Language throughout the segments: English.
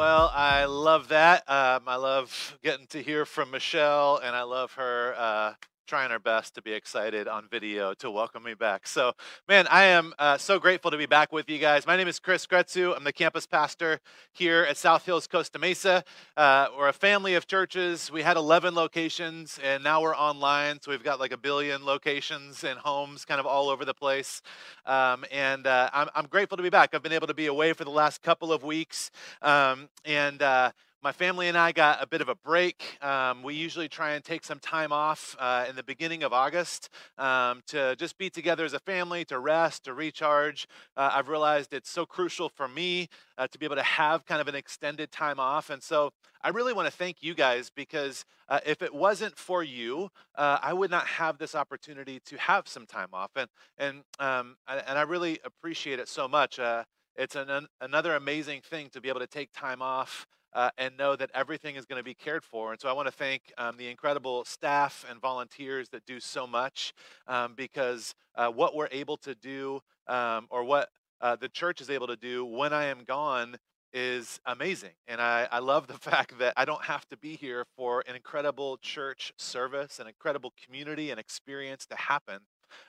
Well, I love that. Um, I love getting to hear from Michelle, and I love her uh, trying our best to be excited on video to welcome me back. So, man, I am uh, so grateful to be back with you guys. My name is Chris Gretzu. I'm the campus pastor here at South Hills Costa Mesa. Uh, we're a family of churches. We had 11 locations, and now we're online. So we've got like a billion locations and homes kind of all over the place. Um, and uh, I'm, I'm, grateful to be back. I've been able to be away for the last couple of weeks. Um, and uh, my family and I got a bit of a break. Um, we usually try and take some time off uh, in the beginning of August um, to just be together as a family, to rest, to recharge. Uh, I've realized it's so crucial for me uh, to be able to have kind of an extended time off. And so I really want to thank you guys because uh, if it wasn't for you, uh, I would not have this opportunity to have some time off. And, and, um, and I really appreciate it so much. Uh, it's an, another amazing thing to be able to take time off uh, and know that everything is going to be cared for. And so I want to thank um, the incredible staff and volunteers that do so much um, because uh, what we're able to do um, or what uh, the church is able to do when I am gone is amazing. And I, I love the fact that I don't have to be here for an incredible church service, an incredible community and experience to happen.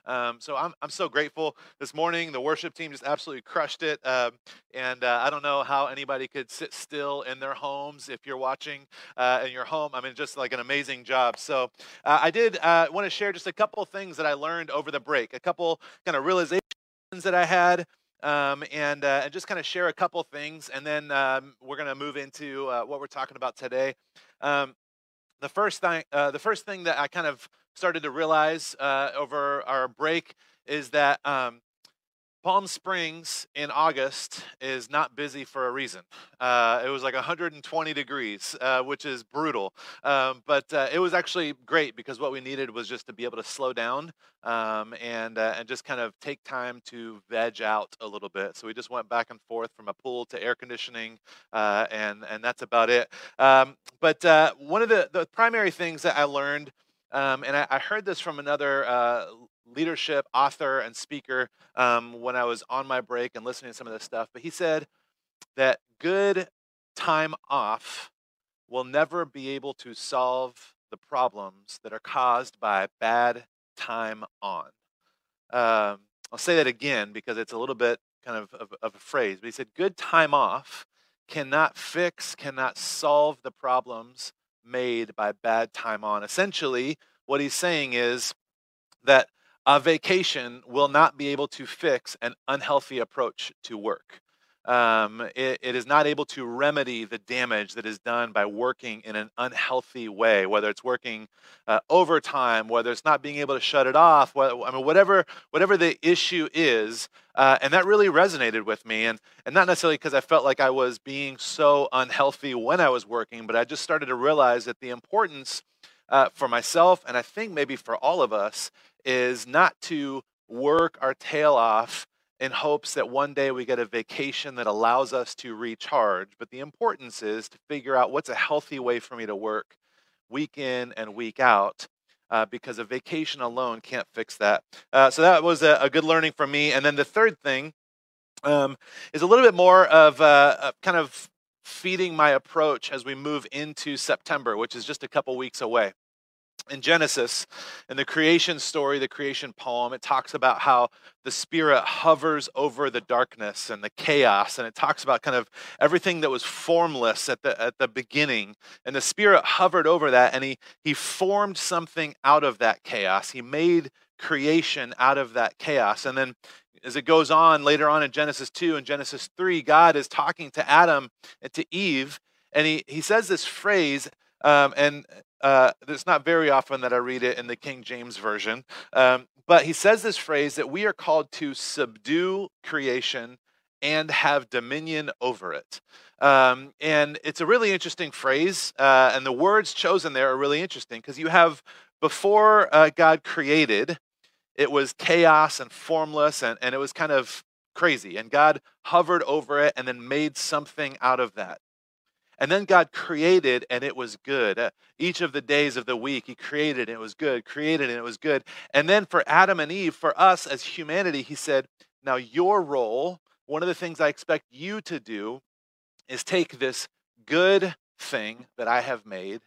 Um, so I'm, I'm so grateful this morning. The worship team just absolutely crushed it. Um, and uh, I don't know how anybody could sit still in their homes if you're watching uh, in your home. I mean, just like an amazing job. So uh, I did uh, want to share just a couple things that I learned over the break, a couple kind of realizations that I had. Um, and, uh, and just kind of share a couple things, and then um, we're going to move into uh, what we're talking about today. Um, the first thing, the first thing that I kind of started to realize uh, over our break is that um, Palm Springs in August is not busy for a reason. Uh, it was like 120 degrees, uh, which is brutal. Um, but uh, it was actually great because what we needed was just to be able to slow down um, and uh, and just kind of take time to veg out a little bit. So we just went back and forth from a pool to air conditioning, uh, and and that's about it. Um, but uh, one of the the primary things that I learned um, and I, I, heard this from another uh, leadership author and speaker um, when I was on my break and listening to some of this stuff. But he said that good time off will never be able to solve the problems that are caused by bad time on. Um, I'll say that again because it's a little bit kind of, of, of a phrase. But he said, good time off cannot fix, cannot solve the problems made by bad time on. Essentially, what he's saying is that a vacation will not be able to fix an unhealthy approach to work. Um, it, it is not able to remedy the damage that is done by working in an unhealthy way, whether it's working uh, overtime, whether it's not being able to shut it off, I mean, whatever, whatever the issue is. Uh, and that really resonated with me. And, and not necessarily because I felt like I was being so unhealthy when I was working, but I just started to realize that the importance uh, for myself, and I think maybe for all of us, is not to work our tail off in hopes that one day we get a vacation that allows us to recharge. But the importance is to figure out what's a healthy way for me to work week in and week out. Uh, because a vacation alone can't fix that. Uh, so that was a, a, good learning for me. And then the third thing um, is a little bit more of uh, kind of feeding my approach as we move into September, which is just a couple weeks away in Genesis, in the creation story, the creation poem, it talks about how the Spirit hovers over the darkness and the chaos, and it talks about kind of everything that was formless at the at the beginning. And the Spirit hovered over that, and he he formed something out of that chaos. He made creation out of that chaos, and then. As it goes on later on in Genesis 2 and Genesis 3, God is talking to Adam and to Eve, and he, he says this phrase, um, and uh, it's not very often that I read it in the King James Version. Um, but he says this phrase that we are called to subdue creation and have dominion over it. Um, and it's a really interesting phrase, uh, and the words chosen there are really interesting because you have before uh, God created, it was chaos and formless, and, and it was kind of crazy. And God hovered over it and then made something out of that. And then God created, and it was good. Uh, each of the days of the week, He created, and it was good, created, and it was good. And then for Adam and Eve, for us as humanity, He said, Now your role, one of the things I expect you to do is take this good thing that I have made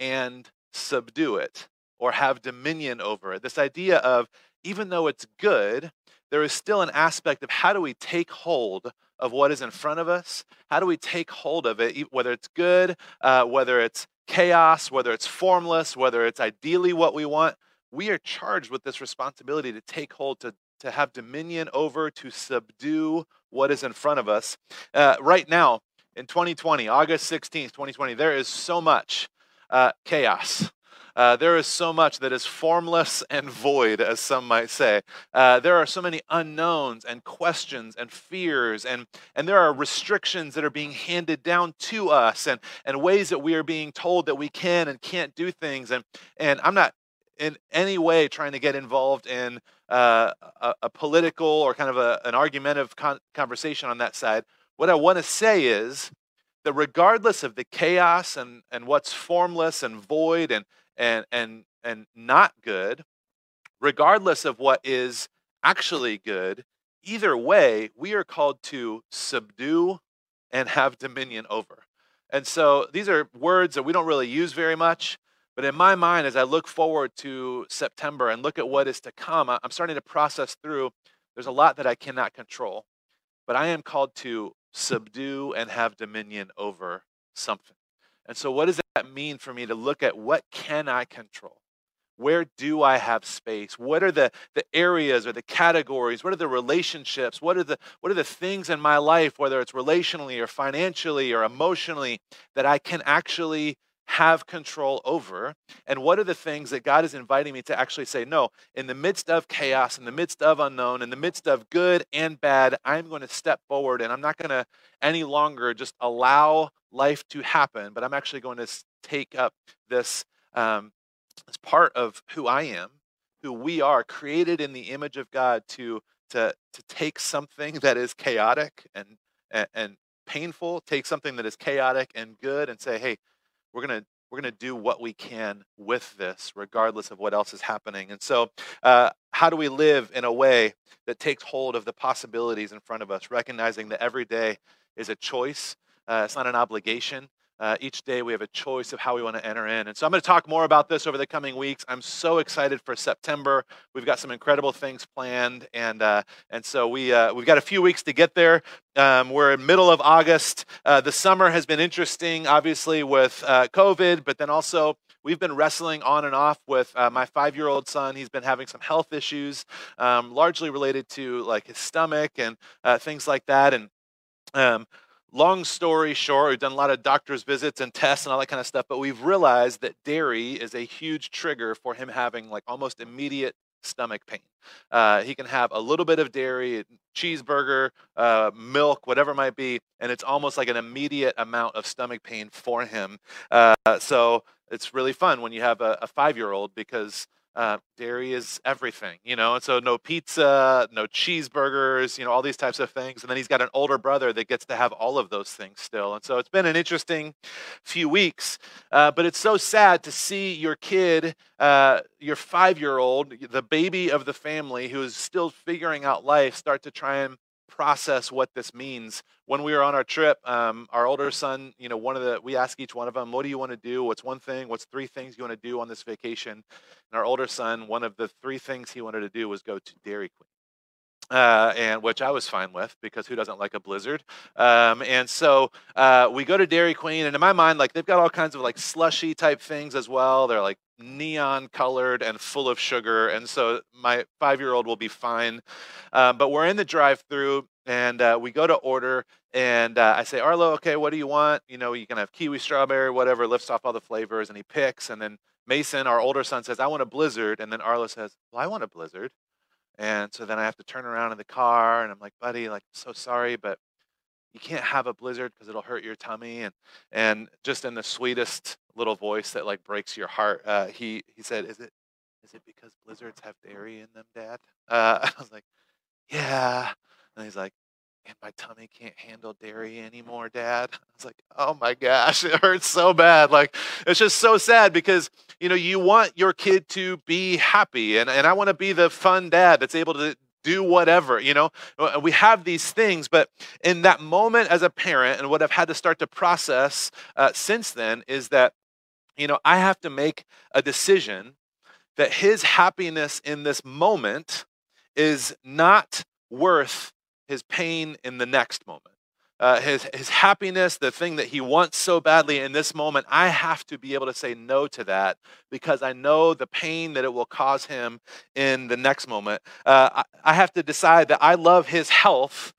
and subdue it or have dominion over it. This idea of even though it's good, there is still an aspect of how do we take hold of what is in front of us? How do we take hold of it, whether it's good, uh, whether it's chaos, whether it's formless, whether it's ideally what we want? We are charged with this responsibility to take hold, to, to have dominion over, to subdue what is in front of us. Uh, right now, in 2020, August 16th, 2020, there is so much uh, chaos. Uh, there is so much that is formless and void, as some might say. Uh, there are so many unknowns and questions and fears, and, and there are restrictions that are being handed down to us, and, and ways that we are being told that we can and can't do things. And, and I'm not in any way trying to get involved in uh, a, a, political or kind of a, an argumentative con- conversation on that side. What I want to say is that regardless of the chaos and, and what's formless and void and, and and and not good regardless of what is actually good either way we are called to subdue and have dominion over. And so these are words that we don't really use very much but in my mind as i look forward to september and look at what is to come i'm starting to process through there's a lot that i cannot control but i am called to subdue and have dominion over something and so, what does that mean for me to look at what can I control? Where do I have space? What are the, the areas or the categories? What are the relationships? What are the what are the things in my life, whether it's relationally or financially or emotionally, that I can actually have control over? And what are the things that God is inviting me to actually say, no, in the midst of chaos, in the midst of unknown, in the midst of good and bad, I'm going to step forward and I'm not going to any longer just allow life to happen, but I'm actually going to take up this um, as part of who I am, who we are, created in the image of God to to to take something that is chaotic and and, and painful, take something that is chaotic and good, and say, hey, we're gonna we're going to do what we can with this, regardless of what else is happening. And so, uh, how do we live in a way that takes hold of the possibilities in front of us, recognizing that every day is a choice uh, it's not an obligation. Uh, each day we have a choice of how we want to enter in. And so I'm going to talk more about this over the coming weeks. I'm so excited for September. We've got some incredible things planned, and uh, and so we uh, we've got a few weeks to get there. Um, we're in middle of August. Uh, the summer has been interesting, obviously with uh, COVID, but then also we've been wrestling on and off with uh, my five-year-old son. He's been having some health issues, um, largely related to like his stomach and things like that, and um, long story short, we've done a lot of doctor's visits and tests and all that kind of stuff, but we've realized that dairy is a huge trigger for him having like almost immediate stomach pain. Uh, he can have a little bit of dairy, cheeseburger, uh, milk, whatever it might be, and it's almost like an immediate amount of stomach pain for him. Uh, so it's really fun when you have a, a five year old because uh, dairy is everything, you know, and so no pizza, no cheeseburgers, you know, all these types of things. And then he's got an older brother that gets to have all of those things still. And so it's been an interesting few weeks, uh, but it's so sad to see your kid, uh, your five year old, the baby of the family who is still figuring out life, start to try and process what this means. When we were on our trip, um, our older son, you know, one of the, we ask each one of them, what do you want to do? What's one thing? What's three things you want to do on this vacation? And our older son, one of the three things he wanted to do was go to Dairy Queen. Uh, and which I was fine with because who doesn't like a blizzard? Um, and so uh, we go to Dairy Queen, and in my mind, like they've got all kinds of like slushy type things as well. They're like neon colored and full of sugar, and so my five year old will be fine. Uh, but we're in the drive through, and uh, we go to order, and uh, I say, Arlo, okay, what do you want? You know, you can have kiwi, strawberry, whatever. Lifts off all the flavors, and he picks, and then Mason, our older son, says, I want a blizzard, and then Arlo says, Well, I want a blizzard. And so then I have to turn around in the car and I'm like, buddy, like, so sorry, but you can't have a blizzard because it'll hurt your tummy. And, and just in the sweetest little voice that like breaks your heart, uh, he, he said, is it, is it because blizzards have dairy in them, dad? Uh, I was like, yeah. And he's like, and my tummy can't handle dairy anymore, Dad. I was like, oh my gosh, it hurts so bad. Like, it's just so sad because, you know, you want your kid to be happy. And, and I want to be the fun dad that's able to do whatever, you know. Uh, we have these things, but in that moment as a parent, and what I've had to start to process uh, since then is that, you know, I have to make a decision that his happiness in this moment is not worth his pain in the next moment. Uh, his, his happiness, the thing that he wants so badly in this moment, I have to be able to say no to that because I know the pain that it will cause him in the next moment. Uh, I, I have to decide that I love his health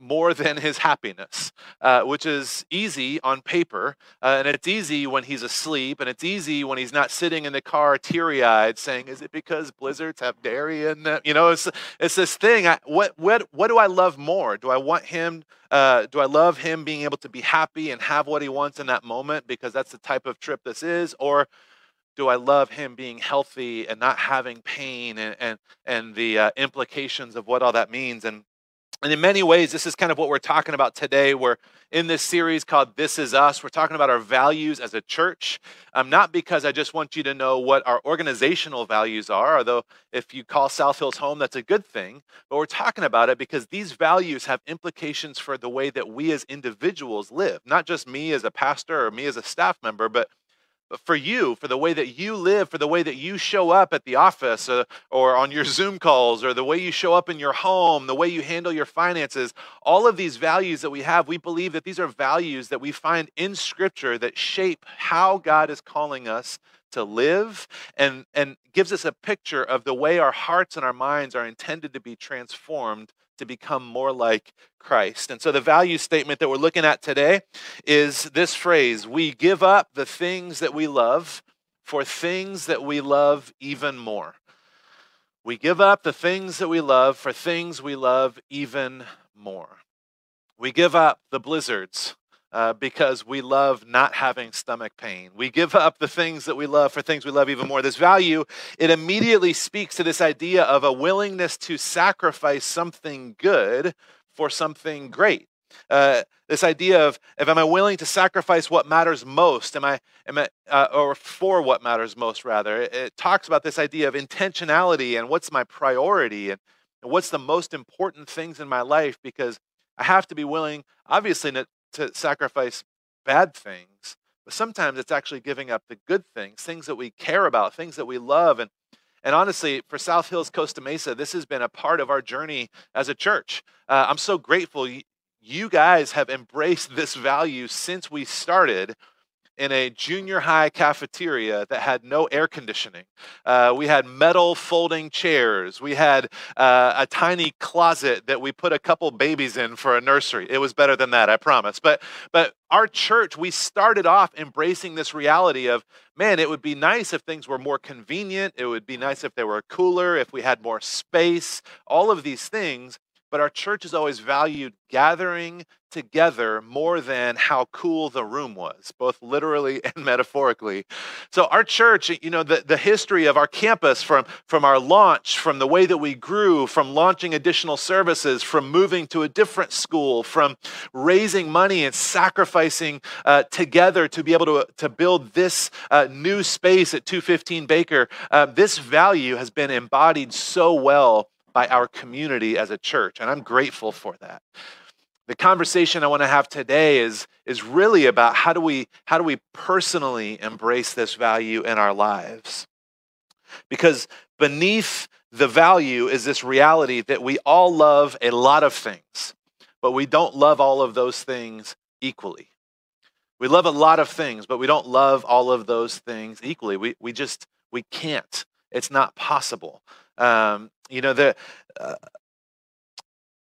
more than his happiness, uh, which is easy on paper. Uh, and it's easy when he's asleep, and it's easy when he's not sitting in the car teary eyed saying, Is it because blizzards have dairy in them? You know, it's, it's this thing. I, what, what, what do I love more? Do I want him? Uh, do I love him being able to be happy and have what he wants in that moment because that's the type of trip this is? Or do I love him being healthy and not having pain and, and, and the uh, implications of what all that means? And and in many ways, this is kind of what we're talking about today. We're in this series called This Is Us. We're talking about our values as a church. Um, not because I just want you to know what our organizational values are, although if you call South Hills home, that's a good thing. But we're talking about it because these values have implications for the way that we as individuals live. Not just me as a pastor or me as a staff member, but but for you, for the way that you live, for the way that you show up at the office uh, or on your Zoom calls, or the way you show up in your home, the way you handle your finances, all of these values that we have, we believe that these are values that we find in Scripture that shape how God is calling us to live and, and gives us a picture of the way our hearts and our minds are intended to be transformed to become more like Christ. And so the value statement that we're looking at today is this phrase We give up the things that we love for things that we love even more. We give up the things that we love for things we love even more. We give up the blizzards uh, because we love not having stomach pain. We give up the things that we love for things we love even more. This value, it immediately speaks to this idea of a willingness to sacrifice something good for something great. Uh, this idea of, if am I willing to sacrifice what matters most? Am I, am I uh, or for what matters most, rather? It, it, talks about this idea of intentionality and what's my priority and, and what's the most important things in my life because I have to be willing, obviously, to sacrifice bad things, but sometimes it's actually giving up the good things, things that we care about, things that we love. And, and honestly, for South Hills Costa Mesa, this has been a part of our journey as a church. Uh, I'm so grateful you guys have embraced this value since we started in a junior high cafeteria that had no air conditioning. Uh, we had metal folding chairs. We had uh, a tiny closet that we put a couple babies in for a nursery. It was better than that, I promise. But but our church, we started off embracing this reality of, man, it would be nice if things were more convenient. It would be nice if they were cooler, if we had more space, all of these things. But our church has always valued gathering together more than how cool the room was, both literally and metaphorically. So, our church, you know, the, the history of our campus from, from our launch, from the way that we grew, from launching additional services, from moving to a different school, from raising money and sacrificing uh, together to be able to, to build this uh, new space at 215 Baker, uh, this value has been embodied so well by our community as a church, and I'm grateful for that the conversation I want to have today is, is really about how do, we, how do we personally embrace this value in our lives? Because beneath the value is this reality that we all love a lot of things, but we don't love all of those things equally. We love a lot of things, but we don't love all of those things equally. We, we just, we can't. It's not possible. Um, you know, the, uh,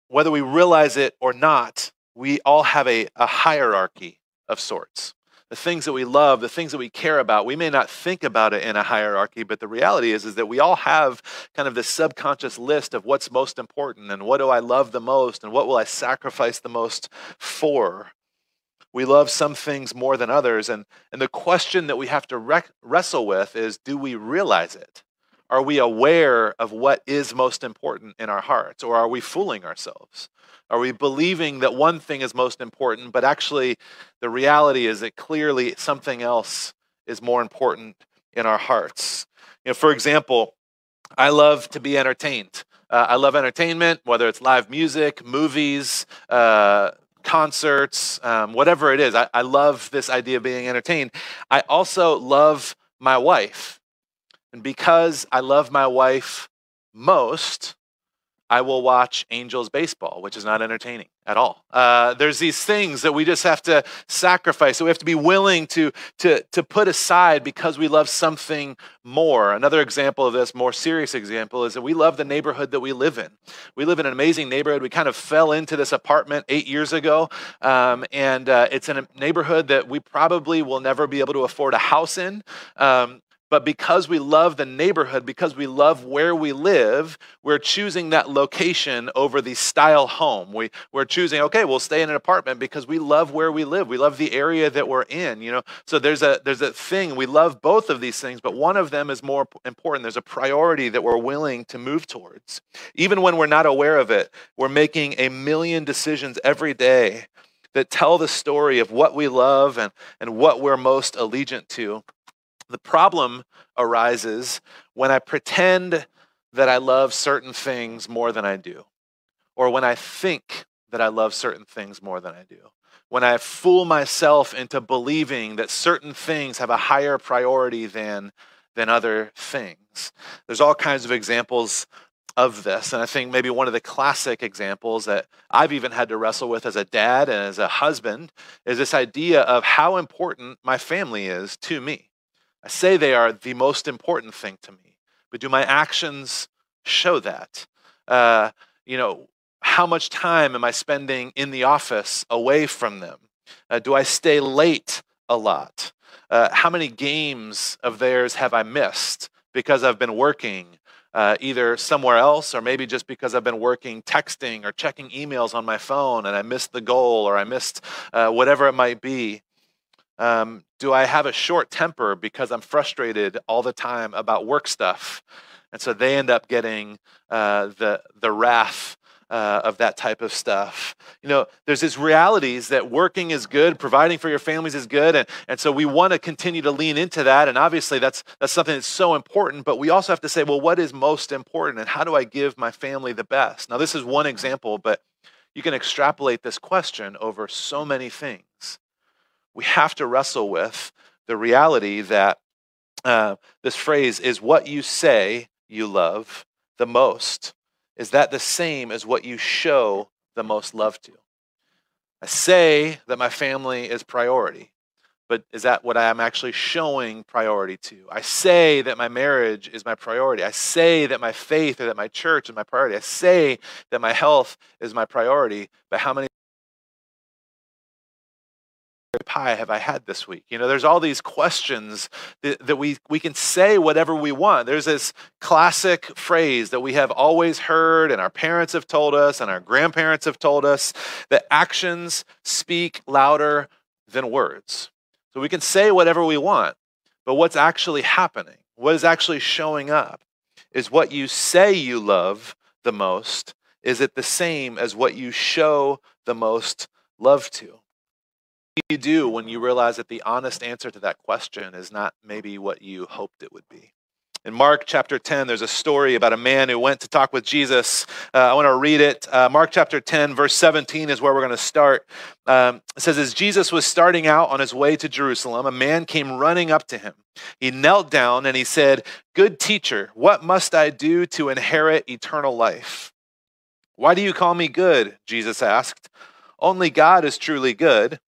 whether we realize it or not, we all have a, a hierarchy of sorts. the things that we love, the things that we care about, we may not think about it in a hierarchy, but the reality is, is that we all have kind of this subconscious list of what's most important and what do I love the most and what will I sacrifice the most for. We love some things more than others. And, and the question that we have to rec- wrestle with is do we realize it? Are we aware of what is most important in our hearts? Or are we fooling ourselves? Are we believing that one thing is most important, but actually the reality is that clearly something else is more important in our hearts? You know, for example, I love to be entertained. Uh, I love entertainment, whether it's live music, movies, uh, concerts, um, whatever it is. I, I love this idea of being entertained. I also love my wife. And because I love my wife most, I will watch Angels baseball, which is not entertaining at all. Uh, there's these things that we just have to sacrifice, that we have to be willing to, to, to put aside because we love something more. Another example of this, more serious example, is that we love the neighborhood that we live in. We live in an amazing neighborhood. We kind of fell into this apartment eight years ago, um, and uh, it's in a neighborhood that we probably will never be able to afford a house in. Um, but because we love the neighborhood, because we love where we live, we're choosing that location over the style home. We, we're choosing, okay, we'll stay in an apartment because we love where we live. We love the area that we're in, you know. So there's a there's a thing. We love both of these things, but one of them is more important. There's a priority that we're willing to move towards. Even when we're not aware of it, we're making a million decisions every day that tell the story of what we love and, and what we're most allegiant to. The problem arises when I pretend that I love certain things more than I do, or when I think that I love certain things more than I do. When I fool myself into believing that certain things have a higher priority than, than other things. There's all kinds of examples of this. And I think maybe one of the classic examples that I've even had to wrestle with as a dad and as a husband is this idea of how important my family is to me. I say they are the most important thing to me, but do my actions show that? Uh, you know, how much time am I spending in the office away from them? Uh, do I stay late a lot? Uh, how many games of theirs have I missed because I've been working uh, either somewhere else or maybe just because I've been working, texting or checking emails on my phone and I missed the goal or I missed uh, whatever it might be? Um, do I have a short temper because I'm frustrated all the time about work stuff? And so they end up getting uh, the, the wrath uh, of that type of stuff. You know, there's these realities that working is good, providing for your families is good, and, and so we want to continue to lean into that. And obviously, that's that's something that's so important. But we also have to say, well, what is most important, and how do I give my family the best? Now, this is one example, but you can extrapolate this question over so many things we have to wrestle with the reality that uh, this phrase is what you say you love the most. Is that the same as what you show the most love to? I say that my family is priority, but is that what I am actually showing priority to? I say that my marriage is my priority. I say that my faith or that my church is my priority. I say that my health is my priority, but how many pie have I had this week? You know, there's all these questions that, that, we, we can say whatever we want. There's this classic phrase that we have always heard, and our parents have told us, and our grandparents have told us that actions speak louder than words. So we can say whatever we want, but what's actually happening, what is actually showing up, is what you say you love the most. Is it the same as what you show the most love to? You do when you realize that the honest answer to that question is not maybe what you hoped it would be? In Mark chapter 10, there's a story about a man who went to talk with Jesus. Uh, I want to read it. Uh, Mark chapter 10, verse 17 is where we're going to start. Um, it says, As Jesus was starting out on his way to Jerusalem, a man came running up to him. He knelt down and he said, Good teacher, what must I do to inherit eternal life? Why do you call me good? Jesus asked. Only God is truly good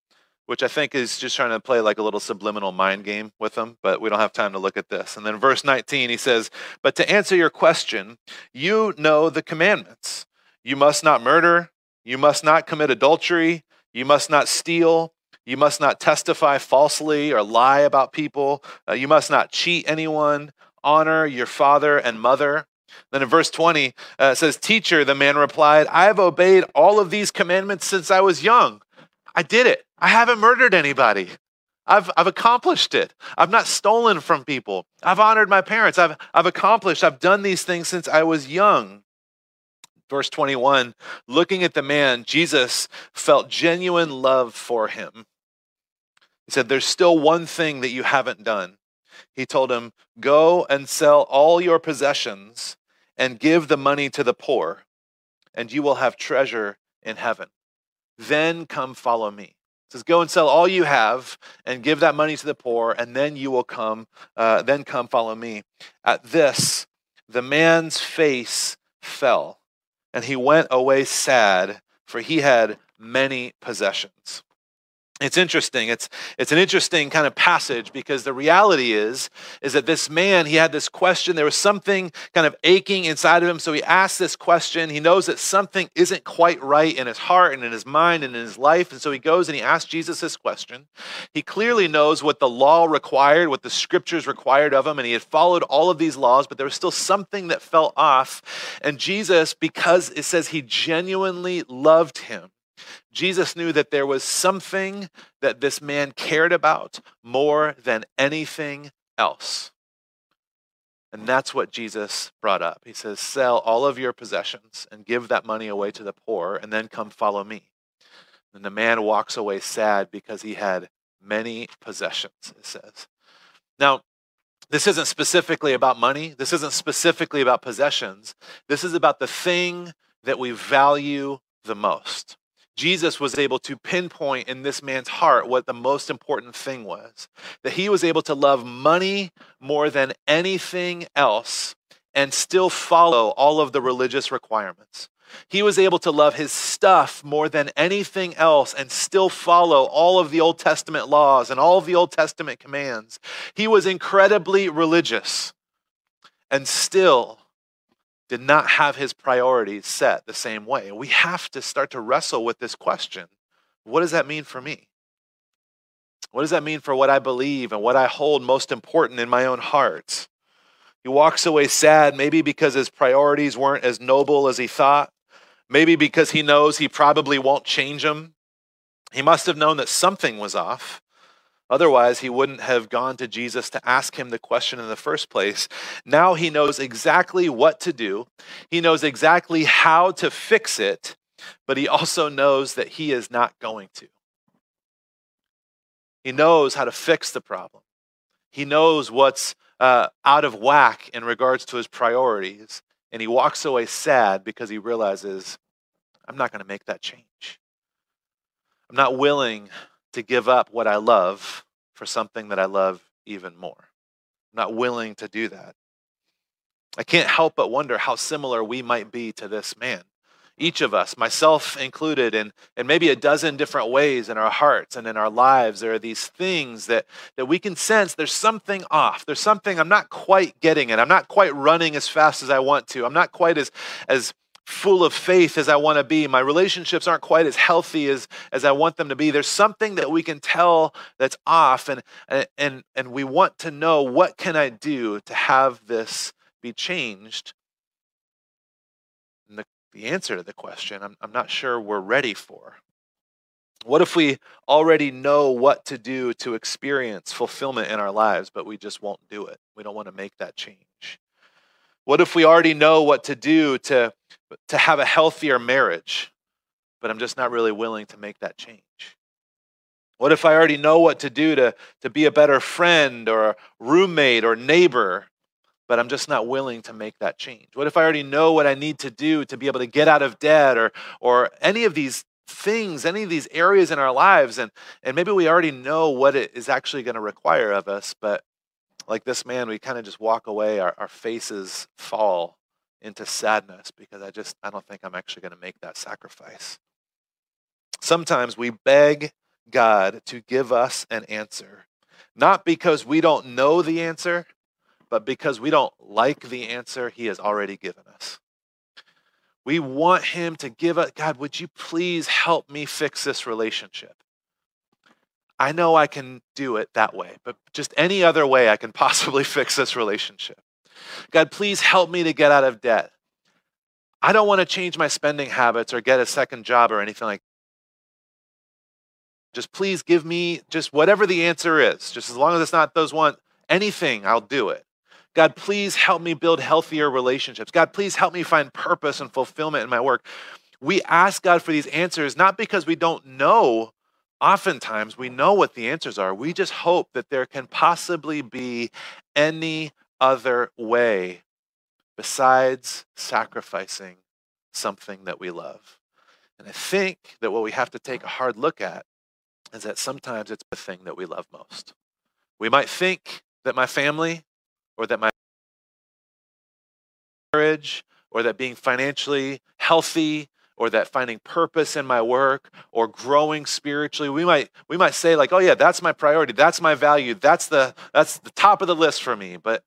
which I think is just trying to play like a little subliminal mind game with them, but we don't have time to look at this. And then verse 19, he says, But to answer your question, you know the commandments. You must not murder, you must not commit adultery, you must not steal, You must not testify falsely or lie about people. Uh, you must not cheat anyone. Honor your father and mother. Then in verse 20, uh, it says, Teacher, the man replied, I have obeyed all of these commandments since I was young. I did it. I haven't murdered anybody. I've, I've accomplished it. I've not stolen from people. I've honored my parents. I've, I've accomplished, I've done these things since I was young. Verse 21 looking at the man, Jesus felt genuine love for him. He said, There's still one thing that you haven't done. He told him, Go and sell all your possessions and give the money to the poor, and you will have treasure in heaven. Then come follow me says, "Go and sell all you have and give that money to the poor, and then you will come. Uh, then come follow me." At this, the man's face fell, and he went away sad, for he had many possessions it's interesting. It's it's an interesting kind of passage because the reality is is that this man he had this question. There was something kind of aching inside of him. So he asked this question. He knows that something isn't quite right in his heart and in his mind and in his life. And so he goes and he asks jesus this question. He clearly knows what the law required what the scriptures required of him. And he had followed all of these laws but there was still something that fell off. And jesus because it says he genuinely loved him Jesus knew that there was something that this man cared about more than anything else. And that's what Jesus brought up. He says, Sell all of your possessions and give that money away to the poor, and then come follow me. And the man walks away sad because he had many possessions, it says. Now, this isn't specifically about money. This isn't specifically about possessions. This is about the thing that we value the most. Jesus was able to pinpoint in this man's heart what the most important thing was that he was able to love money more than anything else and still follow all of the religious requirements. He was able to love his stuff more than anything else and still follow all of the Old Testament laws and all of the Old Testament commands. He was incredibly religious and still did not have his priorities set the same way. We have to start to wrestle with this question what does that mean for me? What does that mean for what I believe and what I hold most important in my own heart? He walks away sad, maybe because his priorities weren't as noble as he thought, maybe because he knows he probably won't change them. He must have known that something was off. Otherwise, he wouldn't have gone to Jesus to ask him the question in the first place. Now he knows exactly what to do, he knows exactly how to fix it, but he also knows that he is not going to. He knows how to fix the problem, he knows what's uh, out of whack in regards to his priorities, and he walks away sad because he realizes, I'm not going to make that change. I'm not willing to give up what I love for something that I love even more. I'm not willing to do that. I can't help but wonder how similar we might be to this man. Each of us, myself included, in, in maybe a dozen different ways in our hearts and in our lives, there are these things that, that we can sense there's something off. There's something I'm not quite getting it. I'm not quite running as fast as I want to. I'm not quite as, as full of faith as I want to be. My relationships aren't quite as healthy as, as I want them to be. There's something that we can tell that's off, and, and, and we want to know what can I do to have this be changed? And the, the answer to the question, I'm, I'm not sure we're ready for. What if we already know what to do to experience fulfillment in our lives, but we just won't do it? We don't want to make that change. What if we already know what to do to, to have a healthier marriage, but I'm just not really willing to make that change? What if I already know what to do to, to be a better friend or roommate or neighbor, but I'm just not willing to make that change? What if I already know what I need to do to be able to get out of debt or, or any of these things, any of these areas in our lives, and, and maybe we already know what it is actually going to require of us, but like this man, we kind of just walk away, our, our faces fall into sadness because I just, I don't think I'm actually going to make that sacrifice. Sometimes we beg God to give us an answer, not because we don't know the answer, but because we don't like the answer He has already given us. We want Him to give us, God, would you please help me fix this relationship? I know I can do it that way, but just any other way I can possibly fix this relationship. God, please help me to get out of debt. I don't want to change my spending habits or get a second job or anything like that. Just please give me just whatever the answer is. Just as long as it's not those one anything, I'll do it. God, please help me build healthier relationships. God, please help me find purpose and fulfillment in my work. We ask God for these answers not because we don't know. Oftentimes, we know what the answers are. We just hope that there can possibly be any other way besides sacrificing something that we love. And I think that what we have to take a hard look at is that sometimes it's the thing that we love most. We might think that my family or that my marriage or that being financially healthy or that finding purpose in my work or growing spiritually we might we might say like oh yeah that's my priority that's my value that's the that's the top of the list for me but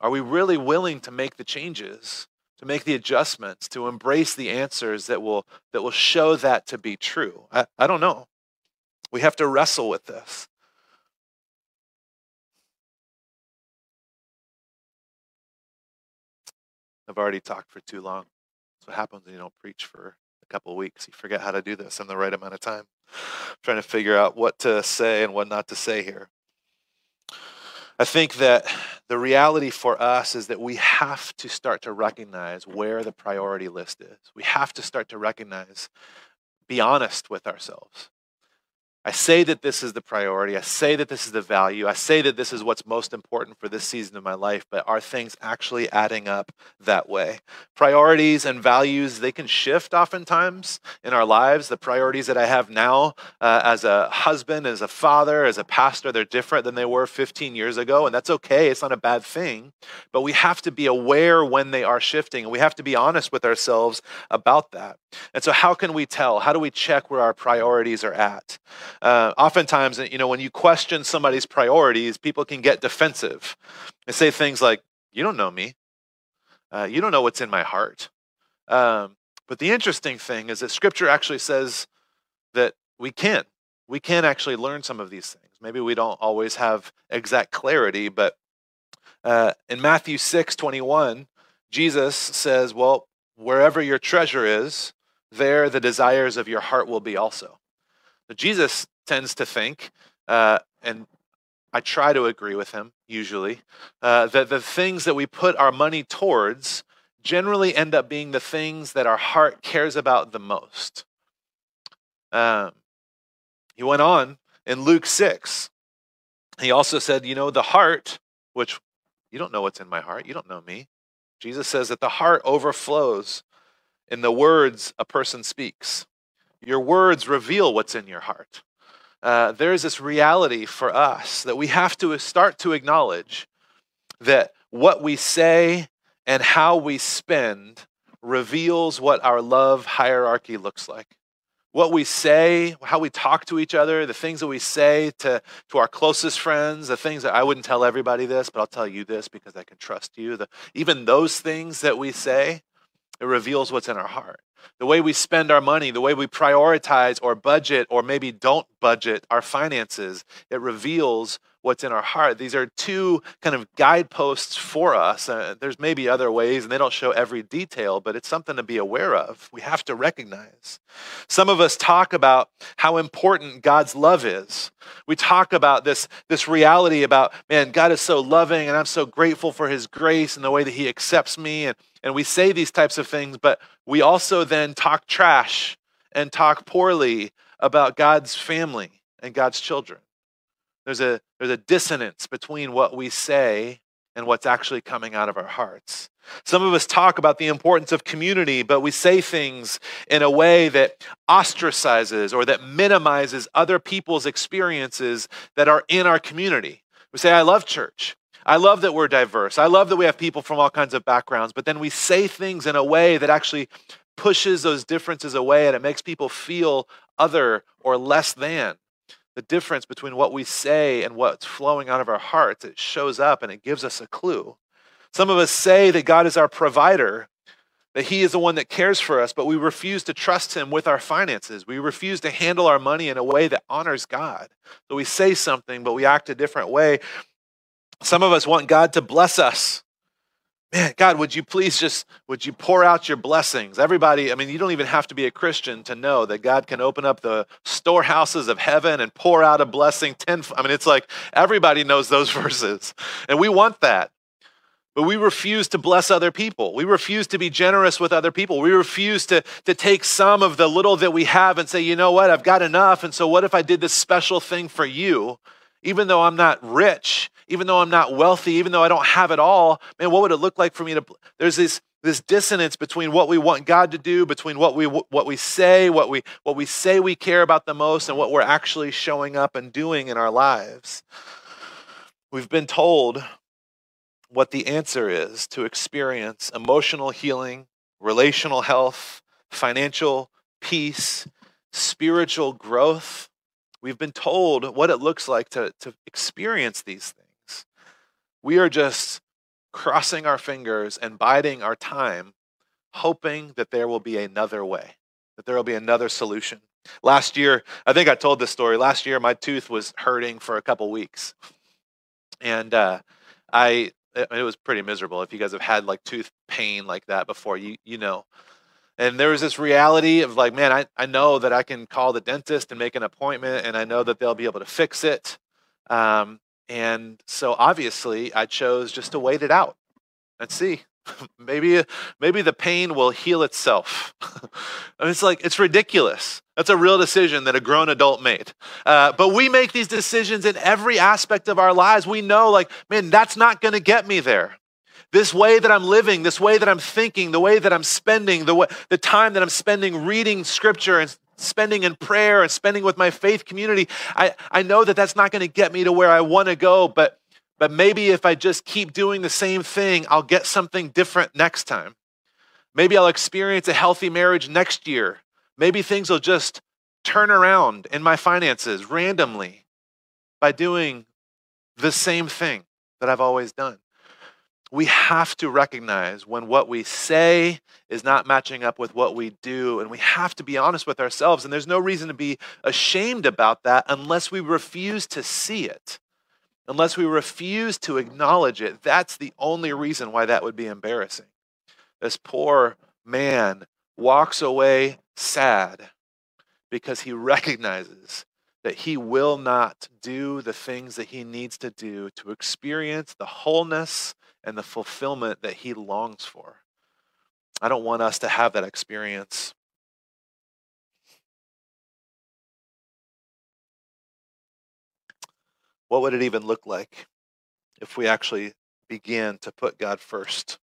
are we really willing to make the changes to make the adjustments to embrace the answers that will that will show that to be true i, I don't know we have to wrestle with this I've already talked for too long. That's what happens when you don't preach for a couple of weeks. You forget how to do this in the right amount of time. I'm trying to figure out what to say and what not to say here. I think that the reality for us is that we have to start to recognize where the priority list is. We have to start to recognize, be honest with ourselves. I say that this is the priority. I say that this is the value. I say that this is what's most important for this season of my life, but are things actually adding up that way? Priorities and values, they can shift oftentimes in our lives. The priorities that I have now uh, as a husband, as a father, as a pastor, they're different than they were 15 years ago, and that's okay. It's not a bad thing, but we have to be aware when they are shifting, and we have to be honest with ourselves about that. And so, how can we tell? How do we check where our priorities are at? Uh, oftentimes, you know, when you question somebody's priorities, people can get defensive and say things like, You don't know me. Uh, you don't know what's in my heart. Um, but the interesting thing is that scripture actually says that we can. We can actually learn some of these things. Maybe we don't always have exact clarity, but uh, in Matthew 6 21, Jesus says, Well, wherever your treasure is, there the desires of your heart will be also. Jesus tends to think, uh, and I try to agree with him usually, uh, that the things that we put our money towards generally end up being the things that our heart cares about the most. Um, he went on in Luke 6. He also said, You know, the heart, which you don't know what's in my heart, you don't know me. Jesus says that the heart overflows in the words a person speaks. Your words reveal what's in your heart. Uh, there's this reality for us that we have to start to acknowledge that what we say and how we spend reveals what our love hierarchy looks like. What we say, how we talk to each other, the things that we say to, to our closest friends, the things that I wouldn't tell everybody this, but I'll tell you this because I can trust you. The, even those things that we say, it reveals what's in our heart. The way we spend our money, the way we prioritize or budget or maybe don't budget our finances, it reveals what's in our heart. These are two kind of guideposts for us. Uh, there's maybe other ways, and they don't show every detail, but it's something to be aware of. We have to recognize. Some of us talk about how important God's love is. We talk about this, this reality about, man, God is so loving, and I'm so grateful for his grace and the way that he accepts me. And and we say these types of things, but we also then talk trash and talk poorly about God's family and God's children. There's a, there's a dissonance between what we say and what's actually coming out of our hearts. Some of us talk about the importance of community, but we say things in a way that ostracizes or that minimizes other people's experiences that are in our community. We say, I love church. I love that we're diverse. I love that we have people from all kinds of backgrounds, but then we say things in a way that actually pushes those differences away and it makes people feel other or less than. The difference between what we say and what's flowing out of our hearts, it shows up and it gives us a clue. Some of us say that God is our provider, that He is the one that cares for us, but we refuse to trust Him with our finances. We refuse to handle our money in a way that honors God. So we say something, but we act a different way. Some of us want God to bless us. Man, God, would you please just would you pour out your blessings? Everybody, I mean, you don't even have to be a Christian to know that God can open up the storehouses of heaven and pour out a blessing ten I mean, it's like everybody knows those verses. And we want that. But we refuse to bless other people. We refuse to be generous with other people. We refuse to, to take some of the little that we have and say, you know what, I've got enough. And so, what if I did this special thing for you? Even though I'm not rich, even though I'm not wealthy, even though I don't have it all, man, what would it look like for me to? There's this, this dissonance between what we want God to do, between what we, what we say, what we, what we say we care about the most, and what we're actually showing up and doing in our lives. We've been told what the answer is to experience emotional healing, relational health, financial peace, spiritual growth. We've been told what it looks like to, to experience these things. We are just crossing our fingers and biding our time, hoping that there will be another way, that there will be another solution. Last year, I think I told this story. Last year, my tooth was hurting for a couple weeks. And uh, I it was pretty miserable. If you guys have had like tooth pain like that before, you you know. And there was this reality of like, man, I, I know that I can call the dentist and make an appointment, and I know that they'll be able to fix it. Um, and so obviously, I chose just to wait it out and see. maybe maybe the pain will heal itself. and it's like it's ridiculous. That's a real decision that a grown adult made. Uh, but we make these decisions in every aspect of our lives. We know, like, man, that's not going to get me there. This way that I'm living, this way that I'm thinking, the way that I'm spending, the way, the time that I'm spending reading scripture and spending in prayer and spending with my faith community, I, I know that that's not going to get me to where I want to go, but but maybe if I just keep doing the same thing, I'll get something different next time. Maybe I'll experience a healthy marriage next year. Maybe things will just turn around in my finances randomly by doing the same thing that I've always done. We have to recognize when what we say is not matching up with what we do, and we have to be honest with ourselves. And there's no reason to be ashamed about that unless we refuse to see it unless we refuse to acknowledge it, that's the only reason why that would be embarrassing. This poor man walks away sad because he recognizes that he will not do the things that he needs to do to experience the wholeness and the fulfillment that he longs for. I don't want us to have that experience. what would it even look like if we actually began to put God first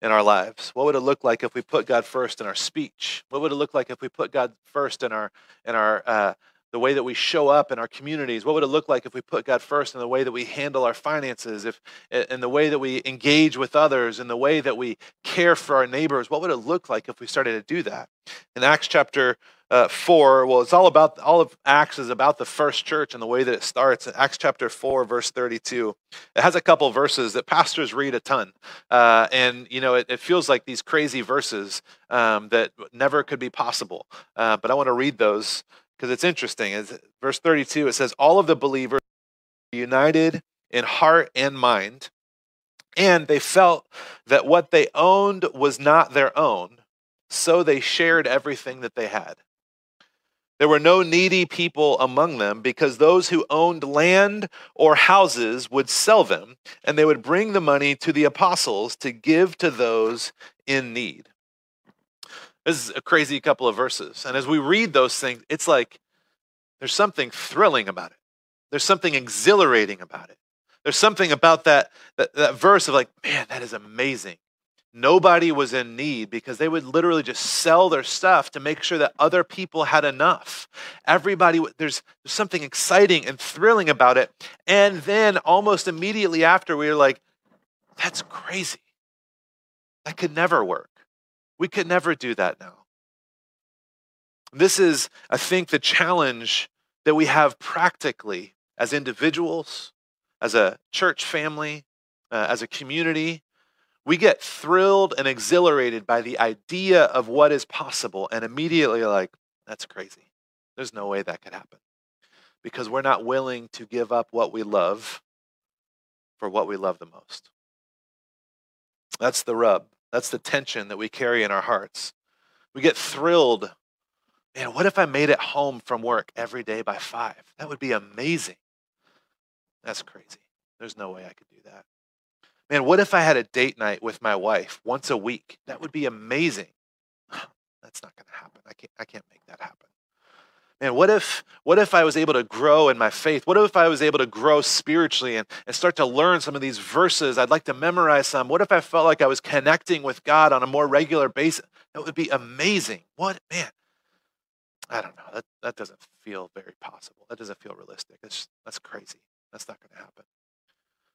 in our lives? What would it look like if we put God first in our speech? What would it look like if we put God first in our in our uh, the way that we show up in our communities? What would it look like if we put God first in the way that we handle our finances, if in the way that we engage with others, in the way that we care for our neighbors? What would it look like if we started to do that? In Acts chapter uh, 4 well it's all about all of acts is about the first church and the way that it starts In acts chapter 4 verse 32 it has a couple verses that pastors read a ton uh, and you know it, it, feels like these crazy verses um, that never could be possible uh, but i want to read those because it's interesting it's, verse 32 it says all of the believers were united in heart and mind and they felt that what they owned was not their own so they shared everything that they had there were no needy people among them because those who owned land or houses would sell them, and they would bring the money to the apostles to give to those in need. This is a crazy couple of verses. And as we read those things, it's like there's something thrilling about it, there's something exhilarating about it. There's something about that, that, that verse of like, man, that is amazing. Nobody was in need because they would literally just sell their stuff to make sure that other people had enough. Everybody, there's, there's something exciting and thrilling about it. And then almost immediately after, we were like, that's crazy. That could never work. We could never do that now. This is, I think, the challenge that we have practically as individuals, as a church family, uh, as a community, we get thrilled and exhilarated by the idea of what is possible and immediately like, that's crazy. There's no way that could happen. Because we're not willing to give up what we love for what we love the most. That's the rub. That's the tension that we carry in our hearts. We get thrilled. Man, what if I made it home from work every day by five? That would be amazing. That's crazy. There's no way I could do that. Man, what if I had a date night with my wife once a week? That would be amazing. That's not going to happen. I can't, I can't make that happen. Man, what if, what if I was able to grow in my faith? What if I was able to grow spiritually and, and start to learn some of these verses? I'd like to memorize some. What if I felt like I was connecting with God on a more regular basis? That would be amazing. What, man? I don't know. That, that doesn't feel very possible. That doesn't feel realistic. That's, that's crazy. That's not going to happen.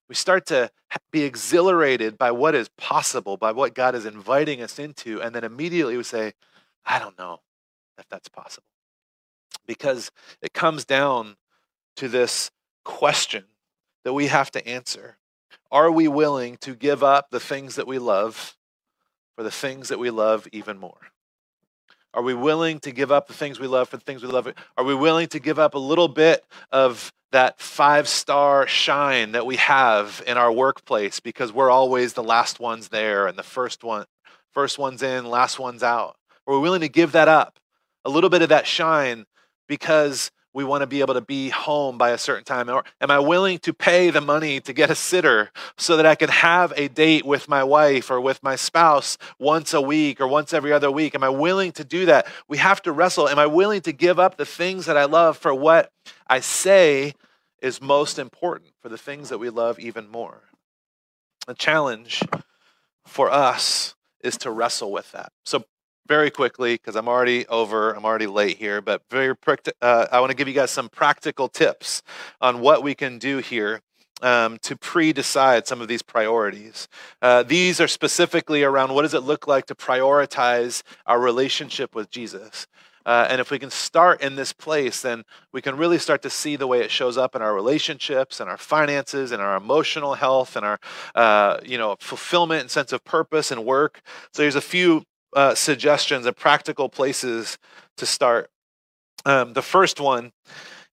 We start to be exhilarated by what is possible, by what God is inviting us into, and then immediately we say, I don't know if that's possible. Because it comes down to this question that we have to answer Are we willing to give up the things that we love for the things that we love even more? Are we willing to give up the things we love for the things we love? Are we willing to give up a little bit of that five star shine that we have in our workplace because we're always the last ones there and the first one first one's in, last one's out? Are we willing to give that up? A little bit of that shine because we want to be able to be home by a certain time? Or am I willing to pay the money to get a sitter so that I can have a date with my wife or with my spouse once a week or once every other week? Am I willing to do that? We have to wrestle. Am I willing to give up the things that I love for what I say is most important, for the things that we love even more? The challenge for us is to wrestle with that. So very quickly because I'm already over, I'm already late here, but very uh, I want to give you guys some practical tips on what we can do here um, to pre-decide some of these priorities. Uh, these are specifically around what does it look like to prioritize our relationship with Jesus. Uh, and if we can start in this place, then we can really start to see the way it shows up in our relationships and our finances and our emotional health and our, uh, you know, fulfillment and sense of purpose and work. So there's a few uh, suggestions and practical places to start. Um, the first one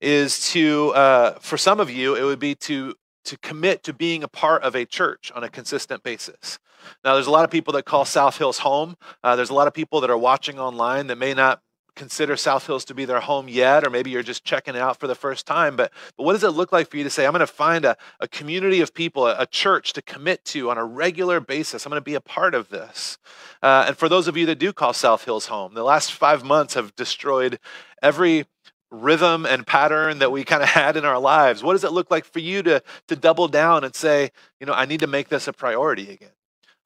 is to, uh, for some of you, it would be to to commit to being a part of a church on a consistent basis. Now, there's a lot of people that call South Hills home. Uh, there's a lot of people that are watching online that may not consider South Hills to be their home yet, or maybe you're just checking it out for the first time. But, but what does it look like for you to say, I'm going to find a, a community of people, a, a church to commit to on a regular basis? I'm going to be a part of this. Uh, and for those of you that do call South Hills home, the last five months have destroyed every rhythm and pattern that we kind of had in our lives. What does it look like for you to, to double down and say, you know, I need to make this a priority again?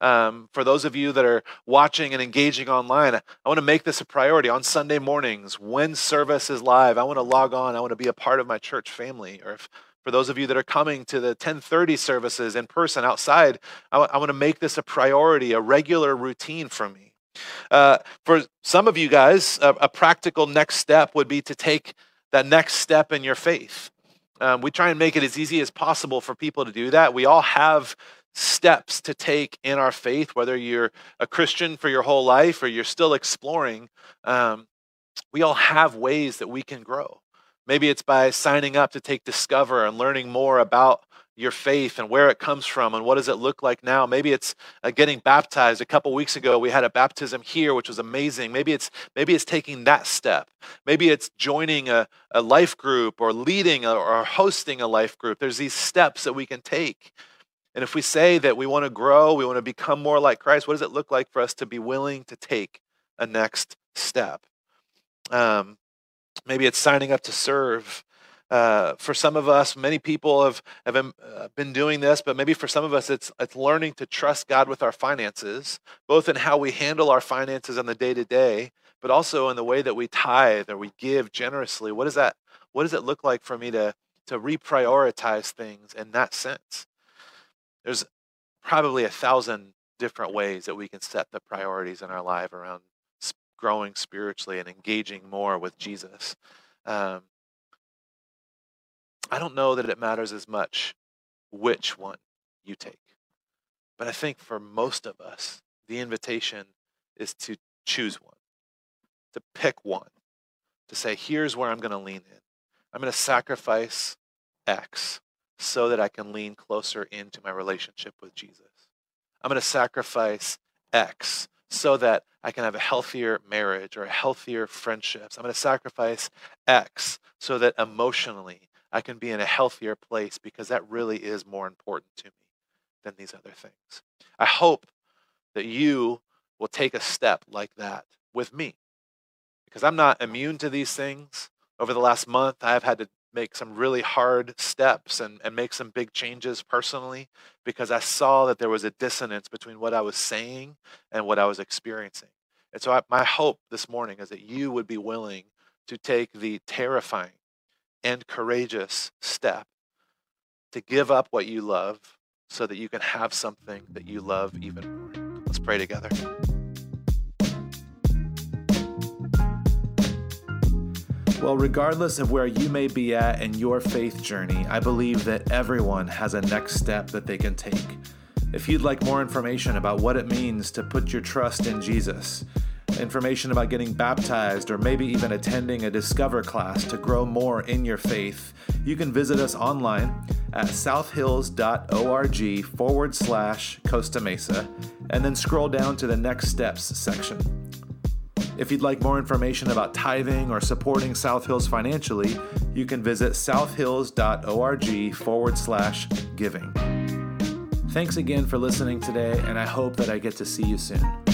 Um, for those of you that are watching and engaging online, I want to make this a priority on Sunday mornings when service is live. I want to log on. I want to be a part of my church family. Or if for those of you that are coming to the 1030 services in person outside, I, w- I want to make this a priority, a regular routine for me. Uh, for some of you guys, a, a, practical next step would be to take that next step in your faith. Um, we try and make it as easy as possible for people to do that. We all have steps to take in our faith, whether you're a Christian for your whole life or you're still exploring. Um, we all have ways that we can grow. Maybe it's by signing up to take Discover and learning more about your faith and where it comes from and what does it look like now. Maybe it's uh, getting baptized. A couple weeks ago we had a baptism here which was amazing. Maybe it's maybe it's taking that step. Maybe it's joining a, a life group or leading a, or hosting a life group. There's these steps that we can take and if we say that we want to grow, we want to become more like Christ, what does it look like for us to be willing to take a next step? Um, maybe it's signing up to serve. Uh, for some of us, many people have, have been, uh, been doing this, but maybe for some of us, it's, it's learning to trust God with our finances, both in how we handle our finances on the day to day, but also in the way that we tithe or we give generously. What does that, what does it look like for me to, to reprioritize things in that sense? There's probably a thousand different ways that we can set the priorities in our life around growing spiritually and engaging more with Jesus. Um, I don't know that it matters as much which one you take, But I think for most of us, the invitation is to choose one, to pick one, to say, here's where I'm going to lean in. I'm going to sacrifice X so that I can lean closer into my relationship with Jesus. I'm going to sacrifice X so that I can have a healthier marriage or a healthier friendships. I'm going to sacrifice X so that emotionally I can be in a healthier place because that really is more important to me than these other things. I hope that you will take a step like that with me because I'm not immune to these things. Over the last month, I've had to make some really hard steps and, and make some big changes personally because I saw that there was a dissonance between what I was saying and what I was experiencing. And so, I, my hope this morning is that you would be willing to take the terrifying and courageous step to give up what you love so that you can have something that you love even more. Let's pray together. Well, regardless of where you may be at in your faith journey, I believe that everyone has a next step that they can take. If you'd like more information about what it means to put your trust in Jesus, information about getting baptized, or maybe even attending a Discover class to grow more in your faith, you can visit us online at southhills.org forward slash Costa Mesa and then scroll down to the Next Steps section. If you'd like more information about tithing or supporting South Hills financially, you can visit southhills.org forward slash giving. Thanks again for listening today, and I hope that I get to see you soon.